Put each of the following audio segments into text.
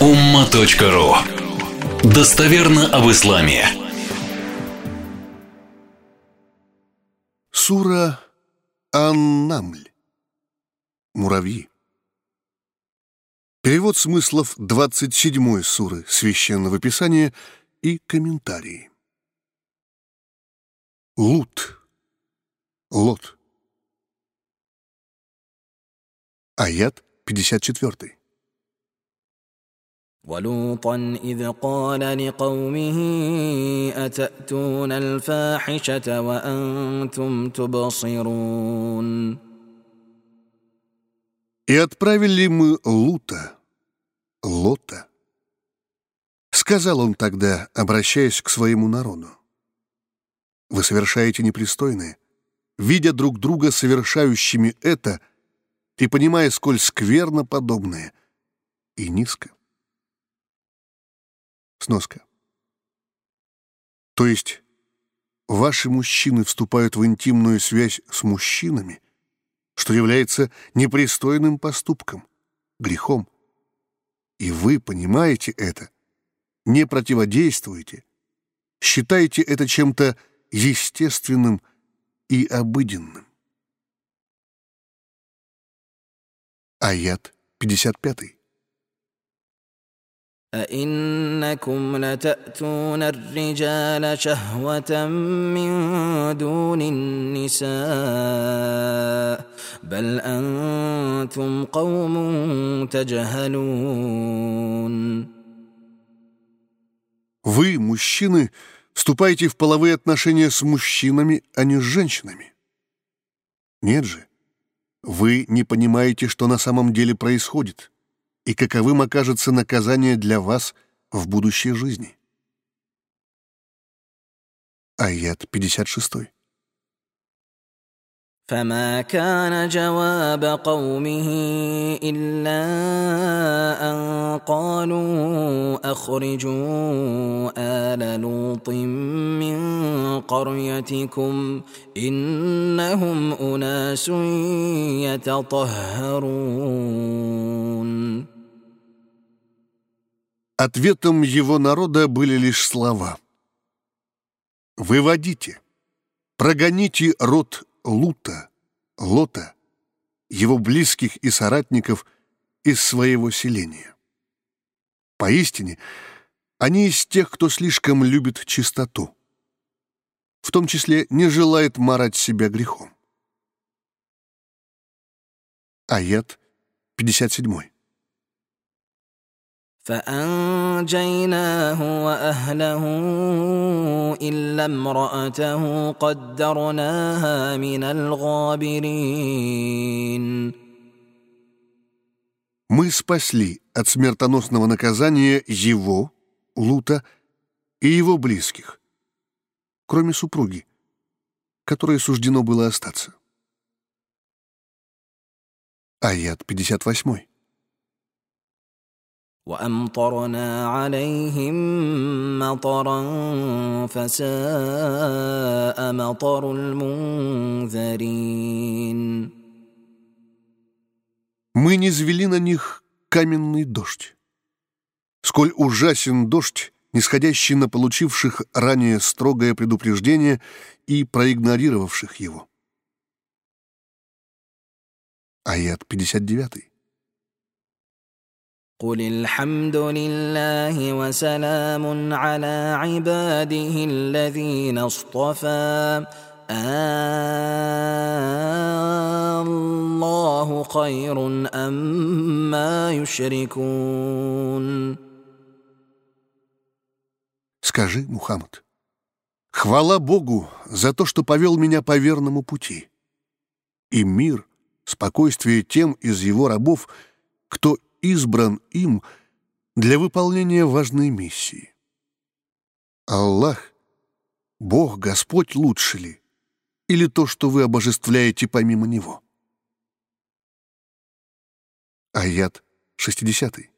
umma.ru Достоверно об исламе. Сура Ан-Намль. Муравьи. Перевод смыслов 27 суры Священного Писания и комментарии. Лут. Лот. Аят 54. ولوطا إذ قال لقومه أتأتون الفاحشة وأنتم تبصرون И отправили мы Лута, Лота. Сказал он тогда, обращаясь к своему народу. Вы совершаете непристойное, видя друг друга совершающими это и понимая, сколь скверно подобное и низко. Сноска. То есть ваши мужчины вступают в интимную связь с мужчинами, что является непристойным поступком, грехом. И вы понимаете это, не противодействуете, считаете это чем-то естественным и обыденным. Аят 55. أئنكم لتأتون الرجال شهوة من دون النساء بل أنتم قوم تجهلون Вы, мужчины, вступаете в половые отношения с мужчинами, а не с женщинами. Нет же, вы не понимаете, что на самом деле происходит и каковым окажется наказание для вас в будущей жизни. Аят 56. فما كان جواب قومه إلا أن قالوا أخرجوا آل لوط من قريتكم إنهم أناس يتطهرون Ответом его народа были лишь слова. «Выводите, прогоните род Лута, Лота, его близких и соратников из своего селения. Поистине, они из тех, кто слишком любит чистоту, в том числе не желает марать себя грехом. Аят 57. فأنجيناه وأهله إلا امرأته قدرناها من الغابرين Мы спасли от смертоносного наказания его, Лута, и его близких, кроме супруги, которой суждено было остаться. Аят 58. وأمطرنا عليهم مطرا فساء مطر المنذرين Мы низвели на них каменный дождь. Сколь ужасен дождь, нисходящий на получивших ранее строгое предупреждение и проигнорировавших его. Аят 59. قل الحمد لله وسلام على عباده الذين اصطفى الله خير أما يشركون Скажи, Мухаммад, хвала Богу за то, что повел меня по верному пути. И мир, спокойствие тем из его рабов, кто избран им для выполнения важной миссии. Аллах, Бог, Господь лучше ли? Или то, что вы обожествляете помимо Него? Аят 60.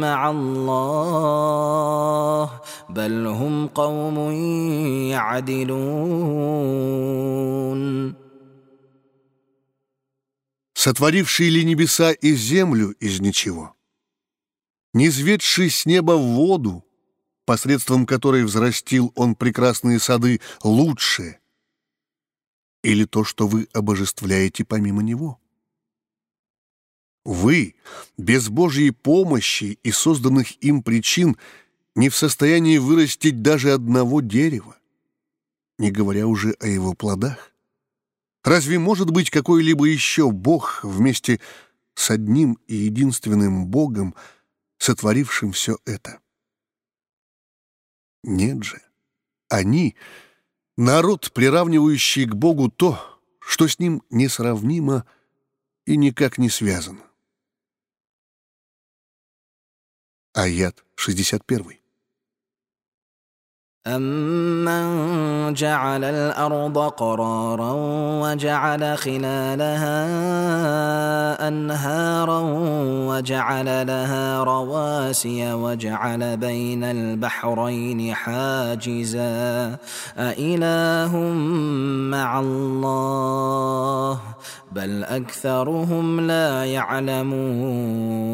مع الله بل هم قوم يعدلون сотворивший ли небеса и землю из ничего, низведший с неба в воду, посредством которой взрастил он прекрасные сады, лучшее, или то, что вы обожествляете помимо него? Вы, без Божьей помощи и созданных им причин, не в состоянии вырастить даже одного дерева, не говоря уже о его плодах. Разве может быть какой-либо еще Бог вместе с одним и единственным Богом, сотворившим все это? Нет же. Они — народ, приравнивающий к Богу то, что с ним несравнимо и никак не связано. Аят 61. أمن جعل الأرض قرارا وجعل خلالها أنهارا وجعل لها رواسي وجعل بين البحرين حاجزا أإله مع الله بل أكثرهم لا يعلمون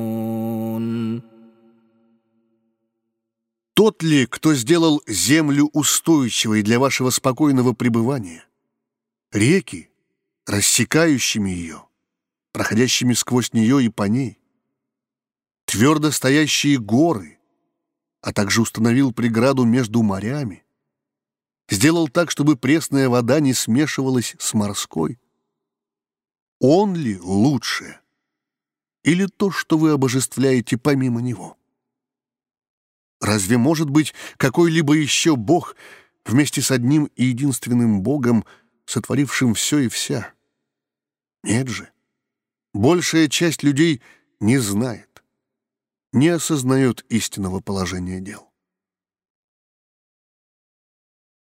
Тот ли, кто сделал землю устойчивой для вашего спокойного пребывания? Реки, рассекающими ее, проходящими сквозь нее и по ней? Твердо стоящие горы, а также установил преграду между морями? Сделал так, чтобы пресная вода не смешивалась с морской? Он ли лучше? Или то, что вы обожествляете помимо него? Разве может быть какой-либо еще Бог вместе с одним и единственным Богом, сотворившим все и вся? Нет же. Большая часть людей не знает, не осознает истинного положения дел.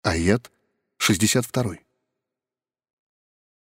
Аят 62.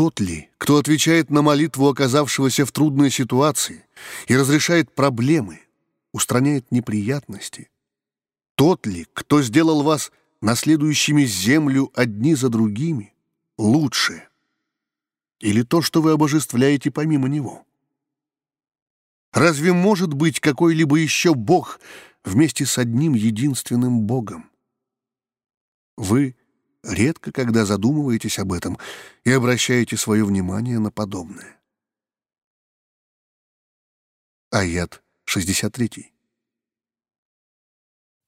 Тот ли, кто отвечает на молитву оказавшегося в трудной ситуации и разрешает проблемы, устраняет неприятности? Тот ли, кто сделал вас наследующими землю одни за другими, лучше? Или то, что вы обожествляете помимо него? Разве может быть какой-либо еще Бог вместе с одним единственным Богом? Вы редко когда задумываетесь об этом и обращаете свое внимание на подобное. Аят 63.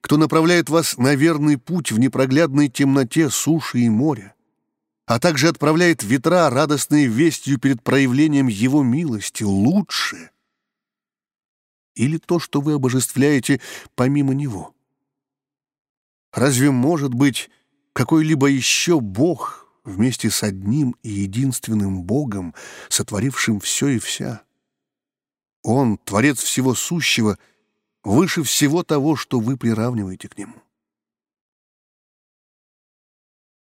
кто направляет вас на верный путь в непроглядной темноте суши и моря, а также отправляет ветра, радостные вестью перед проявлением Его милости, лучше? Или то, что вы обожествляете помимо Него? Разве может быть какой-либо еще Бог вместе с одним и единственным Богом, сотворившим все и вся? Он, Творец всего сущего — выше всего того, что вы приравниваете к нему.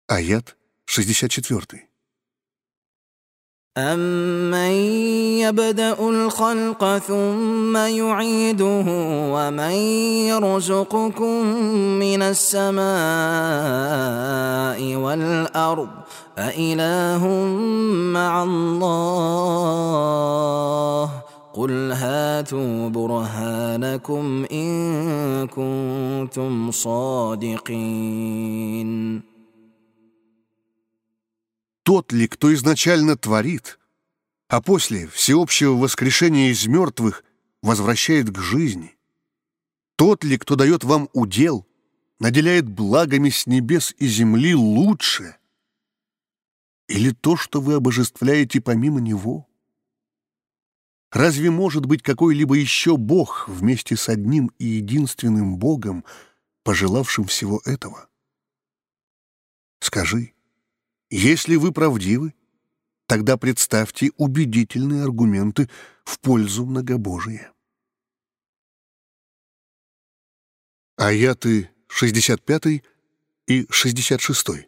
Аят 64. أمن يبدأ الخلق ثم يعيده ومن يرزقكم من السماء والأرض أإله مع الله قل هاتوا برهانكم إن كنتم صادقين Тот ли, кто изначально творит, а после всеобщего воскрешения из мертвых возвращает к жизни? Тот ли, кто дает вам удел, наделяет благами с небес и земли лучше? Или то, что вы обожествляете помимо него? Разве может быть какой-либо еще Бог вместе с одним и единственным Богом, пожелавшим всего этого? Скажи, если вы правдивы, тогда представьте убедительные аргументы в пользу многобожия. Аяты 65 и 66.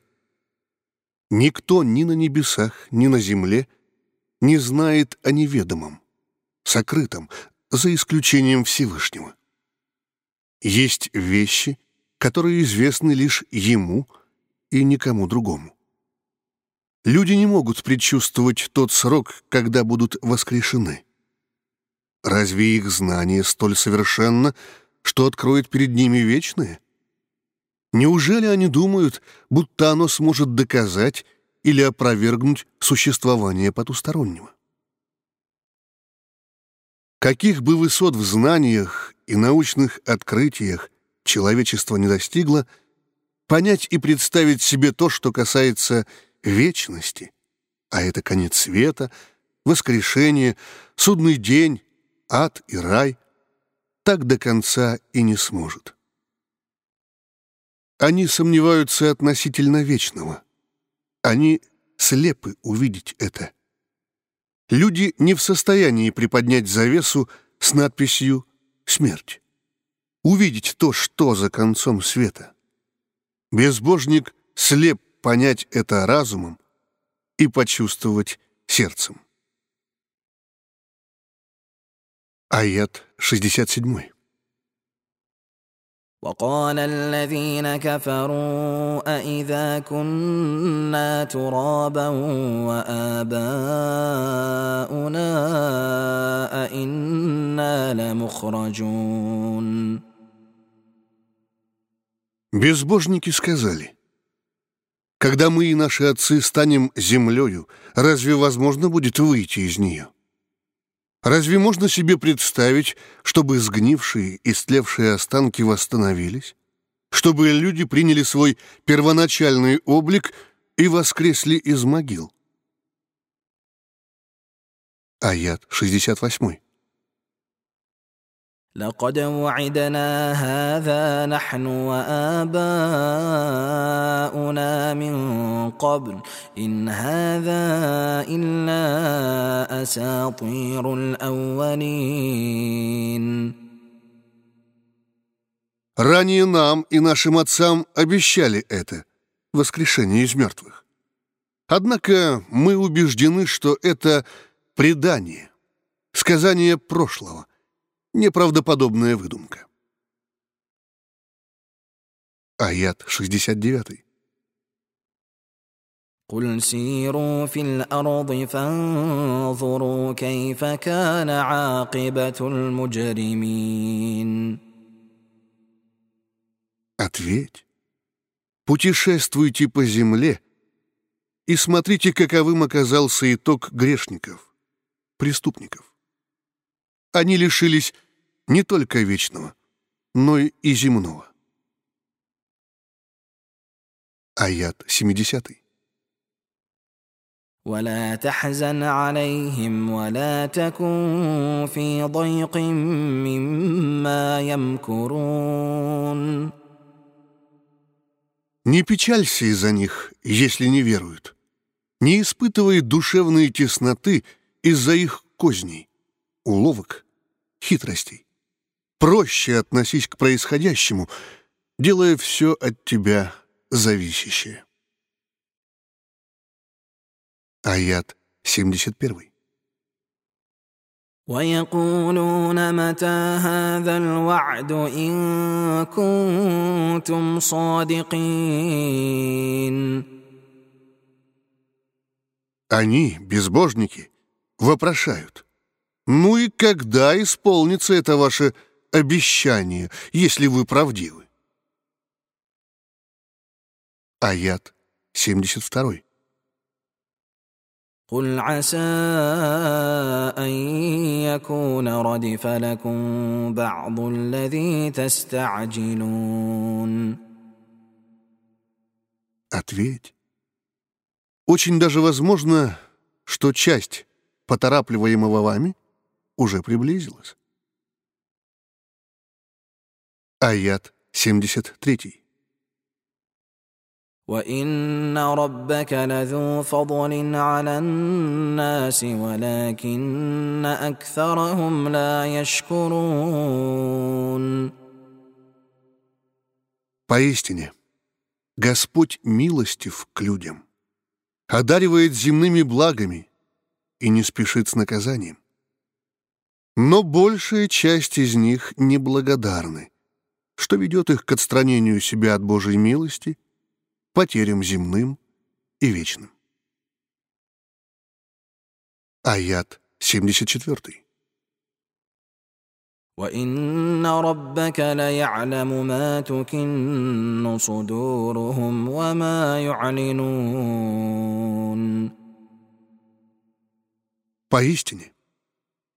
Никто ни на небесах, ни на земле не знает о неведомом, сокрытом, за исключением Всевышнего. Есть вещи, которые известны лишь ему и никому другому. Люди не могут предчувствовать тот срок, когда будут воскрешены. Разве их знание столь совершенно, что откроет перед ними вечное? Неужели они думают, будто оно сможет доказать или опровергнуть существование потустороннего? Каких бы высот в знаниях и научных открытиях человечество не достигло, понять и представить себе то, что касается вечности, а это конец света, воскрешение, судный день, ад и рай, так до конца и не сможет. Они сомневаются относительно вечного. Они слепы увидеть это. Люди не в состоянии приподнять завесу с надписью «Смерть». Увидеть то, что за концом света. Безбожник слеп понять это разумом и почувствовать сердцем. Аят 67. وقال الذين كفروا أإذا كنا ترابا وآباؤنا أإنا لمخرجون Безбожники сказали, «Когда мы и наши отцы станем землею, разве возможно будет выйти из нее?» Разве можно себе представить, чтобы сгнившие и стлевшие останки восстановились? Чтобы люди приняли свой первоначальный облик и воскресли из могил? Аят 68. لقد وعدنا هذا نحن وآباؤنا من قبل إن هذا إلا أساطير الأولين Ранее нам и нашим отцам обещали это — воскрешение из мертвых. Однако мы убеждены, что это предание, сказание прошлого, Неправдоподобная выдумка. Аят 69. قل سيروا في الأرض فانظروا كيف كان عاقبة المجرمين Ответь. Путешествуйте по земле и смотрите, каковым оказался итог грешников, преступников они лишились не только вечного, но и земного. Аят 70. ولا تحزن عليهم ولا تكن في ضيق مما يمكرون Не печалься из-за них, если не веруют. Не испытывай душевные тесноты из-за их козней, уловок, хитростей. Проще относись к происходящему, делая все от тебя зависящее. Аят 71. ويقولون متى هذا الوعد إن كنتم صادقين Они, безбожники, вопрошают. Ну и когда исполнится это ваше обещание, если вы правдивы? Аят 72. قل عسى أن يكون ردف لكم بعض الذي تستعجلون Ответь. Очень даже возможно, что часть поторапливаемого вами уже приблизилась. Аят 73. وان ربك لذو فضل على الناس ولكن اكثرهم لا يشكرون Поистине, Господь милостив к людям, одаривает земными благами и не спешит с наказанием. Но большая часть из них неблагодарны, что ведет их к отстранению себя от Божьей милости – потерям земным и вечным. Аят 74. وان ربك ليعلم ما تكن صدورهم وما يعلنون Поистине,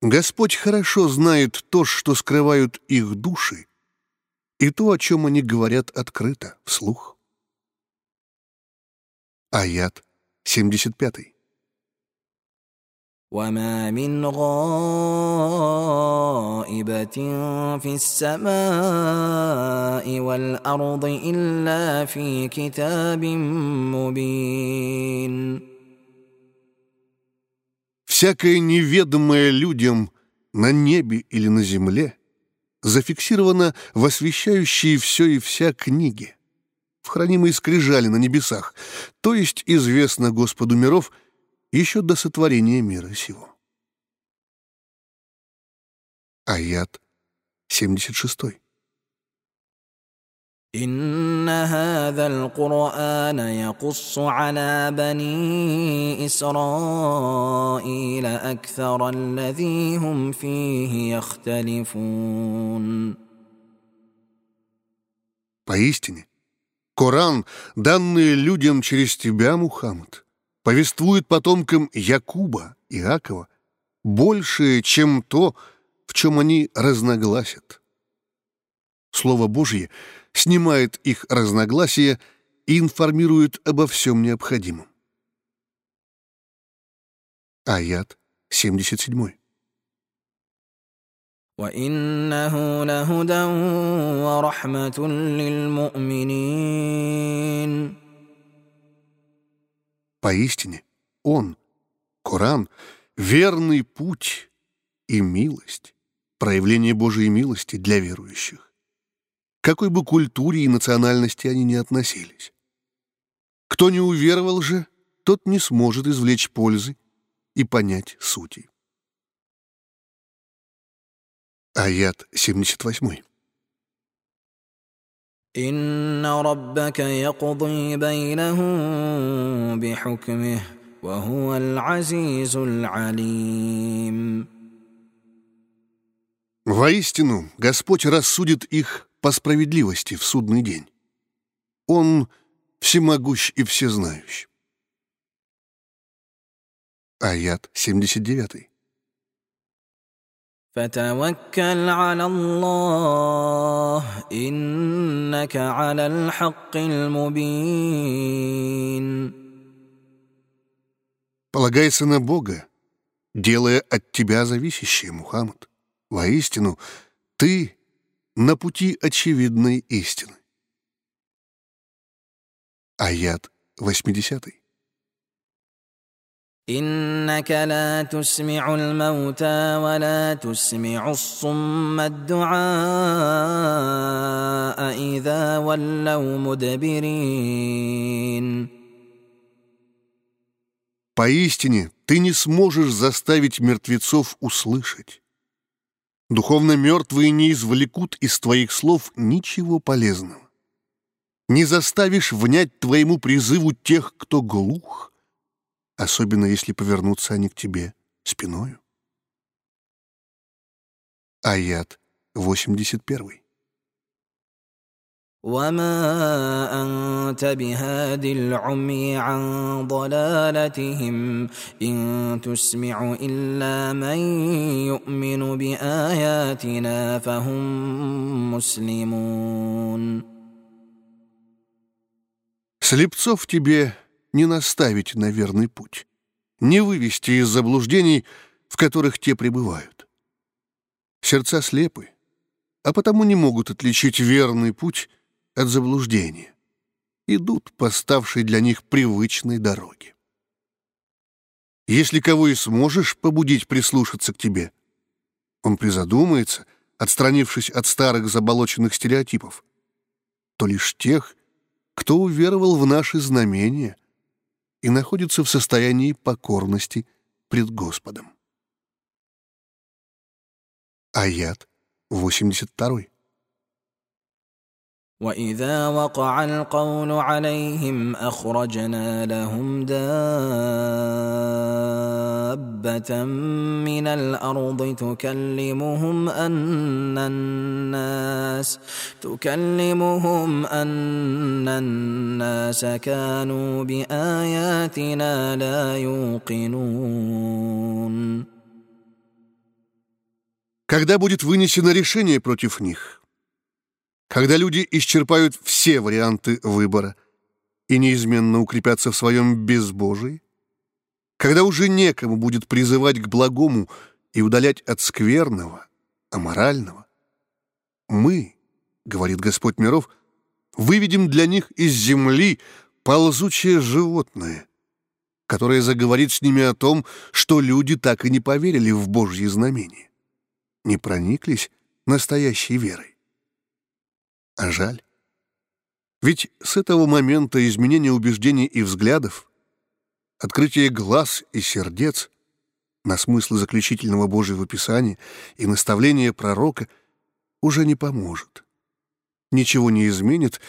Господь хорошо знает то, что скрывают их души, и то, о чем они говорят открыто, вслух. Аят 75. وما من غائبة في السماء والأرض إلا في كتاب مبين Всякое неведомое людям на небе или на земле зафиксировано в освещающей все и вся книге в хранимой скрижали на небесах, то есть известно Господу миров еще до сотворения мира сего. Аят 76. إن هذا القرآن يقص على بني إسرائيل أكثر الذي هم فيه يختلفون Поистине, Коран, данный людям через тебя, Мухаммад, повествует потомкам Якуба, Иакова, большее, чем то, в чем они разногласят. Слово Божье снимает их разногласия и информирует обо всем необходимом. Аят 77. وانه لهدى ورحمه للمؤمنين Поистине, Он, Коран, верный путь и милость, проявление Божьей милости для верующих. Какой бы культуре и национальности они ни относились. Кто не уверовал же, тот не сможет извлечь пользы и понять сути. Аят 78. إن ربك يقضي بينهم بحكمه وهو العزيز العليم Воистину, Господь рассудит их по справедливости в судный день. Он всемогущ и всезнающий. Аят 79. فتوكل على الله انك على الحق المبين Полагайся на Бога, делая от тебя зависящее, Мухаммад. Воистину, ты на пути очевидной истины. Аят 80. انك لا تسمع الموتى ولا تسمع الصم الدعاء اذا ولوا مدبرين Поистине, ты не сможешь заставить мертвецов услышать. Духовно мертвые не извлекут из твоих слов ничего полезного. Не заставишь внять твоему призыву тех, кто глух, особенно если повернутся они к тебе спиною. Аят 81. وما انت بهاد العمي عن ضلالتهم ان تسمع الا من يؤمن باياتنا فهم مسلمون Слепцов тебе не наставить на верный путь, не вывести из заблуждений, в которых те пребывают. Сердца слепы, а потому не могут отличить верный путь от заблуждения. Идут по ставшей для них привычной дороге. Если кого и сможешь побудить прислушаться к тебе, он призадумается, отстранившись от старых заболоченных стереотипов, то лишь тех, кто уверовал в наши знамения и находится в состоянии покорности пред Господом. Аят 82. واذا وقع القول عليهم اخرجنا لهم دابه من الارض تكلمهم ان الناس تكلمهم ان الناس كانوا باياتنا لا يوقنون Когда будет вынесено решение против них, когда люди исчерпают все варианты выбора и неизменно укрепятся в своем безбожии, когда уже некому будет призывать к благому и удалять от скверного, аморального, мы, говорит Господь миров, выведем для них из земли ползучее животное, которое заговорит с ними о том, что люди так и не поверили в Божьи знамения, не прониклись настоящей верой. А жаль. Ведь с этого момента изменение убеждений и взглядов, открытие глаз и сердец на смыслы заключительного Божьего Писания и наставление пророка уже не поможет, ничего не изменит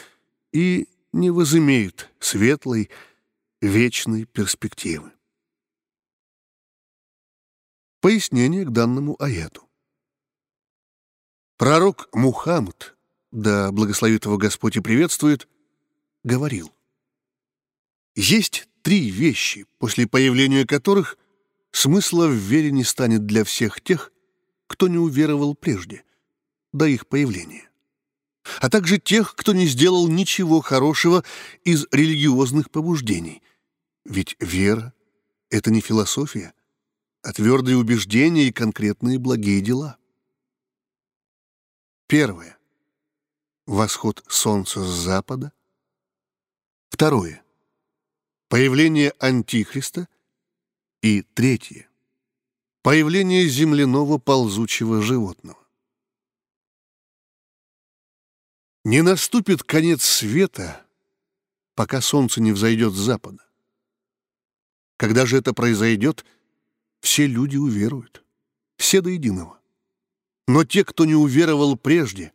и не возымеет светлой, вечной перспективы. Пояснение к данному аяту. Пророк Мухаммад да благословит его Господь и приветствует, говорил. Есть три вещи, после появления которых смысла в вере не станет для всех тех, кто не уверовал прежде, до их появления, а также тех, кто не сделал ничего хорошего из религиозных побуждений. Ведь вера — это не философия, а твердые убеждения и конкретные благие дела. Первое восход солнца с запада. Второе. Появление Антихриста. И третье. Появление земляного ползучего животного. Не наступит конец света, пока солнце не взойдет с запада. Когда же это произойдет, все люди уверуют, все до единого. Но те, кто не уверовал прежде,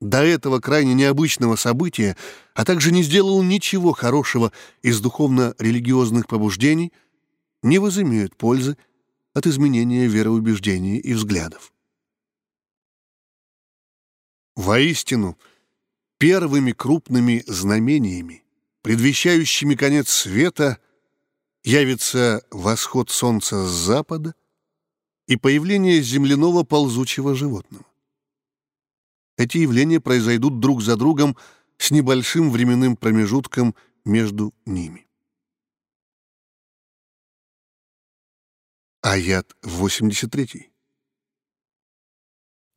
до этого крайне необычного события, а также не сделал ничего хорошего из духовно-религиозных побуждений, не возымеют пользы от изменения вероубеждений и взглядов. Воистину, первыми крупными знамениями, предвещающими конец света, явится восход солнца с запада и появление земляного ползучего животного. Эти явления произойдут друг за другом с небольшим временным промежутком между ними. Аят 83.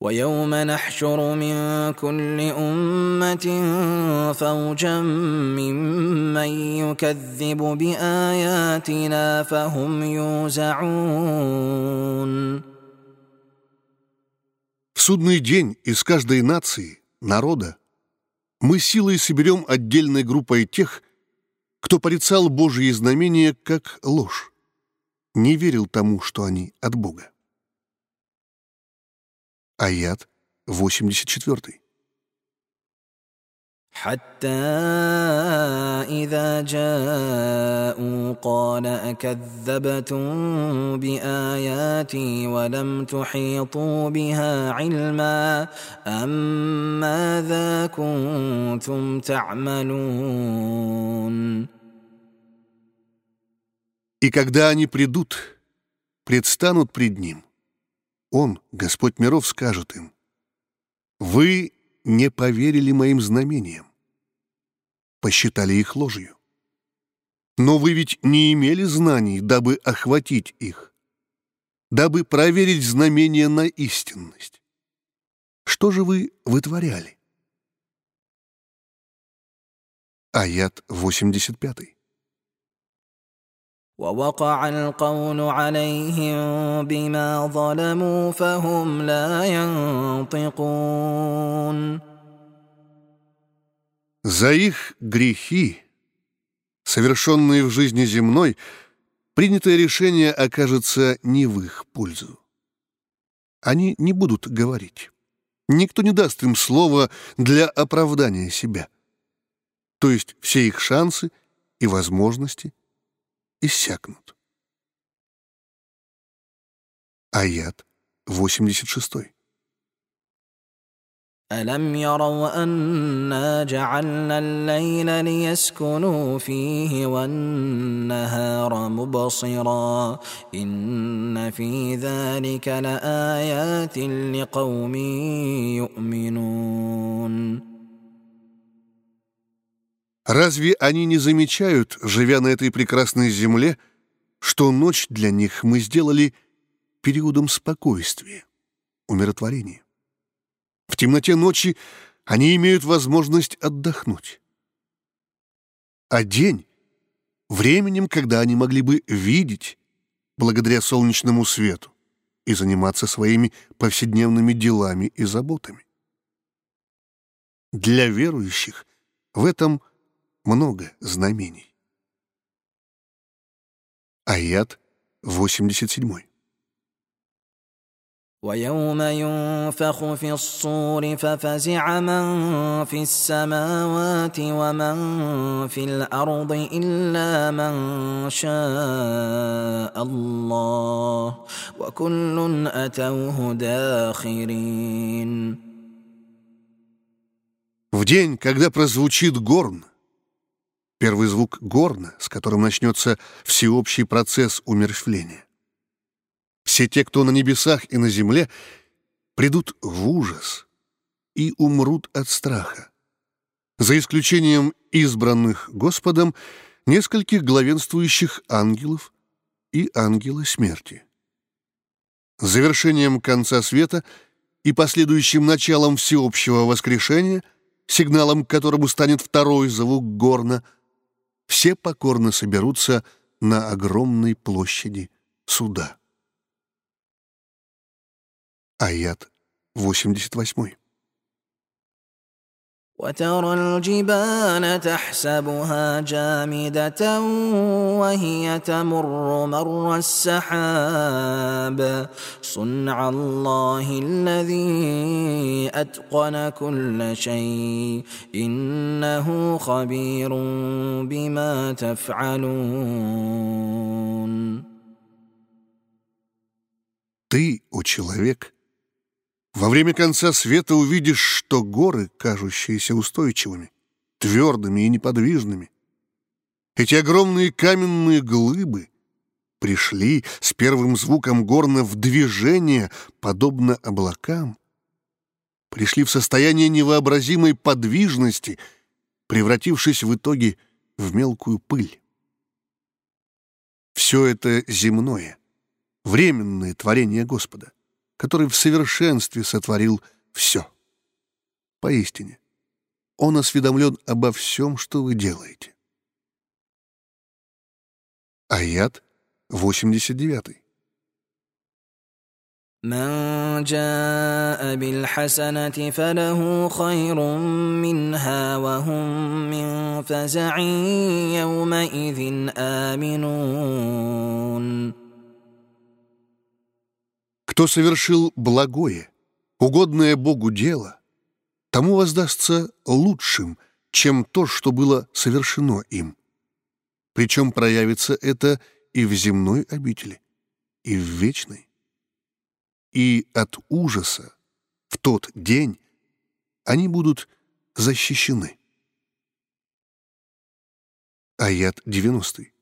ويوم نحشر من كل أمة فوجا ممن يكذب بآياتنا فهم يوزعون судный день из каждой нации, народа, мы силой соберем отдельной группой тех, кто порицал Божьи знамения как ложь, не верил тому, что они от Бога. Аят 84. حتى إذا جاءوا قال أكذبتم بآياتي ولم تحيطوا بها علما أم ماذا كنتم تعملون И когда они придут, предстанут пред Ним, Он, Господь миров, скажет им, «Вы не поверили моим знамениям, посчитали их ложью. Но вы ведь не имели знаний, дабы охватить их, дабы проверить знамения на истинность. Что же вы вытворяли? Аят 85. ووقع القول عليهم بما ظلموا فهم لا ينطقون За их грехи, совершенные в жизни земной, принятое решение окажется не в их пользу. Они не будут говорить. Никто не даст им слова для оправдания себя. То есть все их шансы и возможности — иссякнут. Аят 86. ألم يروا أنا جعلنا الليل ليسكنوا فيه والنهار مبصرا إن في ذلك لآيات لقوم يؤمنون Разве они не замечают, живя на этой прекрасной земле, что ночь для них мы сделали периодом спокойствия, умиротворения? В темноте ночи они имеют возможность отдохнуть. А день — временем, когда они могли бы видеть, благодаря солнечному свету, и заниматься своими повседневными делами и заботами. Для верующих в этом – много знамений. Аят 87. ويوم ينفخ في الصور ففزع من في السماوات ومن في الارض الا من شاء الله وكل اتوه داخرين В день, когда прозвучит горн, Первый звук — горна, с которым начнется всеобщий процесс умерщвления. Все те, кто на небесах и на земле, придут в ужас и умрут от страха. За исключением избранных Господом нескольких главенствующих ангелов и ангела смерти. Завершением конца света и последующим началом всеобщего воскрешения, сигналом к которому станет второй звук горна — все покорно соберутся на огромной площади суда. Аят 88. وترى الجبال تحسبها جامدة وهي تمر مر السحاب صنع الله الذي أتقن كل شيء إنه خبير بما تفعلون Ты, о человек, Во время конца света увидишь, что горы, кажущиеся устойчивыми, твердыми и неподвижными, эти огромные каменные глыбы пришли с первым звуком горна в движение, подобно облакам, пришли в состояние невообразимой подвижности, превратившись в итоге в мелкую пыль. Все это земное, временное творение Господа, который в совершенстве сотворил все. Поистине, Он осведомлен обо всем, что вы делаете. Аят 89. من جاء بالحسنة فله خير منها وهم من فزع يومئذ آمنون кто совершил благое, угодное Богу дело, тому воздастся лучшим, чем то, что было совершено им. Причем проявится это и в земной обители, и в вечной. И от ужаса в тот день они будут защищены. Аят 90.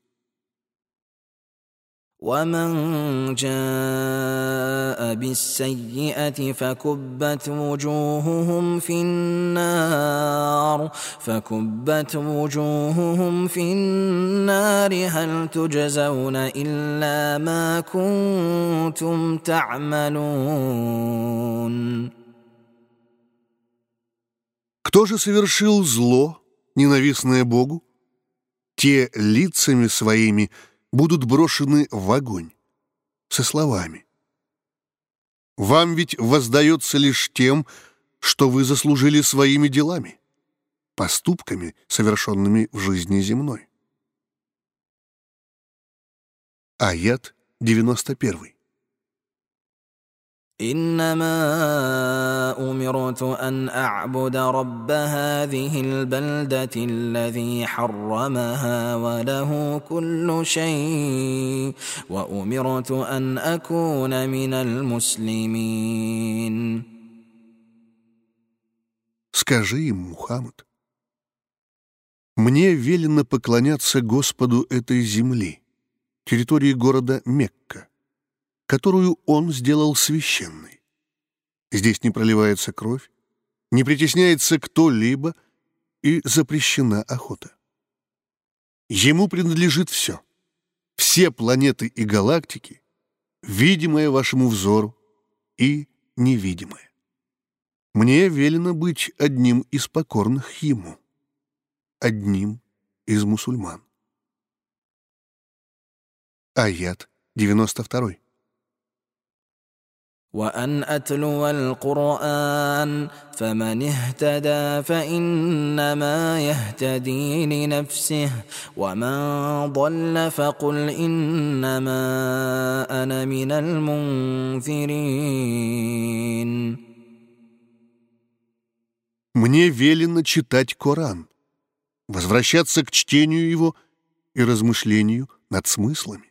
ومن جاء بالسيئة فكبت وجوههم في النار فكبت وجوههم في النار هل تجزون إلا ما كنتم تعملون Кто же совершил зло, ненавистное Богу? Те лицами своими – будут брошены в огонь со словами «Вам ведь воздается лишь тем, что вы заслужили своими делами, поступками, совершенными в жизни земной». Аят 91. انما امرت ان اعبد رب هذه البلده الذي حرمها وله كل شيء وامرت ان اكون من المسلمين Скажи им, Мухаммад, мне велено поклоняться Господу этой земли, территории города Мекка, которую он сделал священной. Здесь не проливается кровь, не притесняется кто-либо и запрещена охота. Ему принадлежит все. Все планеты и галактики, видимое вашему взору и невидимое. Мне велено быть одним из покорных ему, одним из мусульман. Аят 92. وان اتلو القران فمن اهتدى فانما يهتدي لنفسه ومن ضل فقل انما انا من المنذرين Мне велено читать Коран, возвращаться к чтению его и размышлению над смыслами.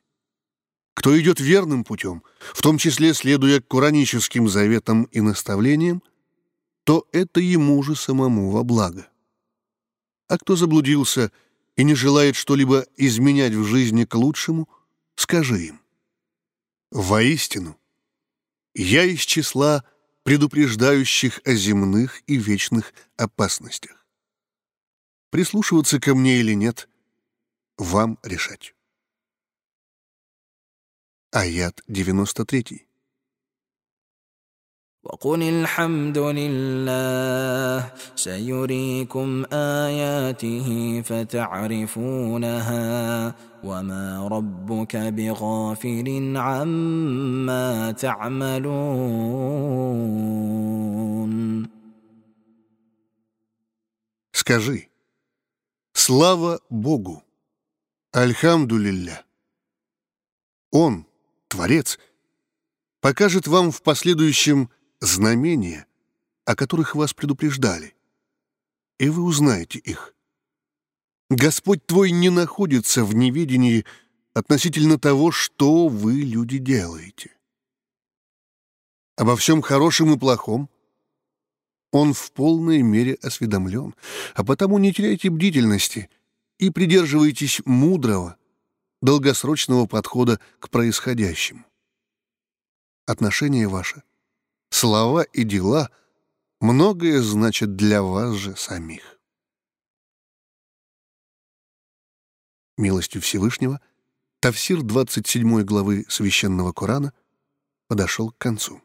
Кто идет верным путем, в том числе следуя кураническим заветам и наставлениям, то это ему же самому во благо. А кто заблудился и не желает что-либо изменять в жизни к лучшему, скажи им. Воистину, я из числа предупреждающих о земных и вечных опасностях. Прислушиваться ко мне или нет, вам решать. Аят 93. وقل الحمد لله سيريكم اياته فتعرفونها وما ربك بغافل عما تعملون Скажи, слава Богу, Альхамдулилля. Он, Творец, покажет вам в последующем знамения, о которых вас предупреждали, и вы узнаете их. Господь твой не находится в неведении относительно того, что вы, люди, делаете. Обо всем хорошем и плохом он в полной мере осведомлен, а потому не теряйте бдительности и придерживайтесь мудрого, долгосрочного подхода к происходящему. Отношения ваши, слова и дела многое значат для вас же самих. Милостью Всевышнего Тавсир 27 главы Священного Корана подошел к концу.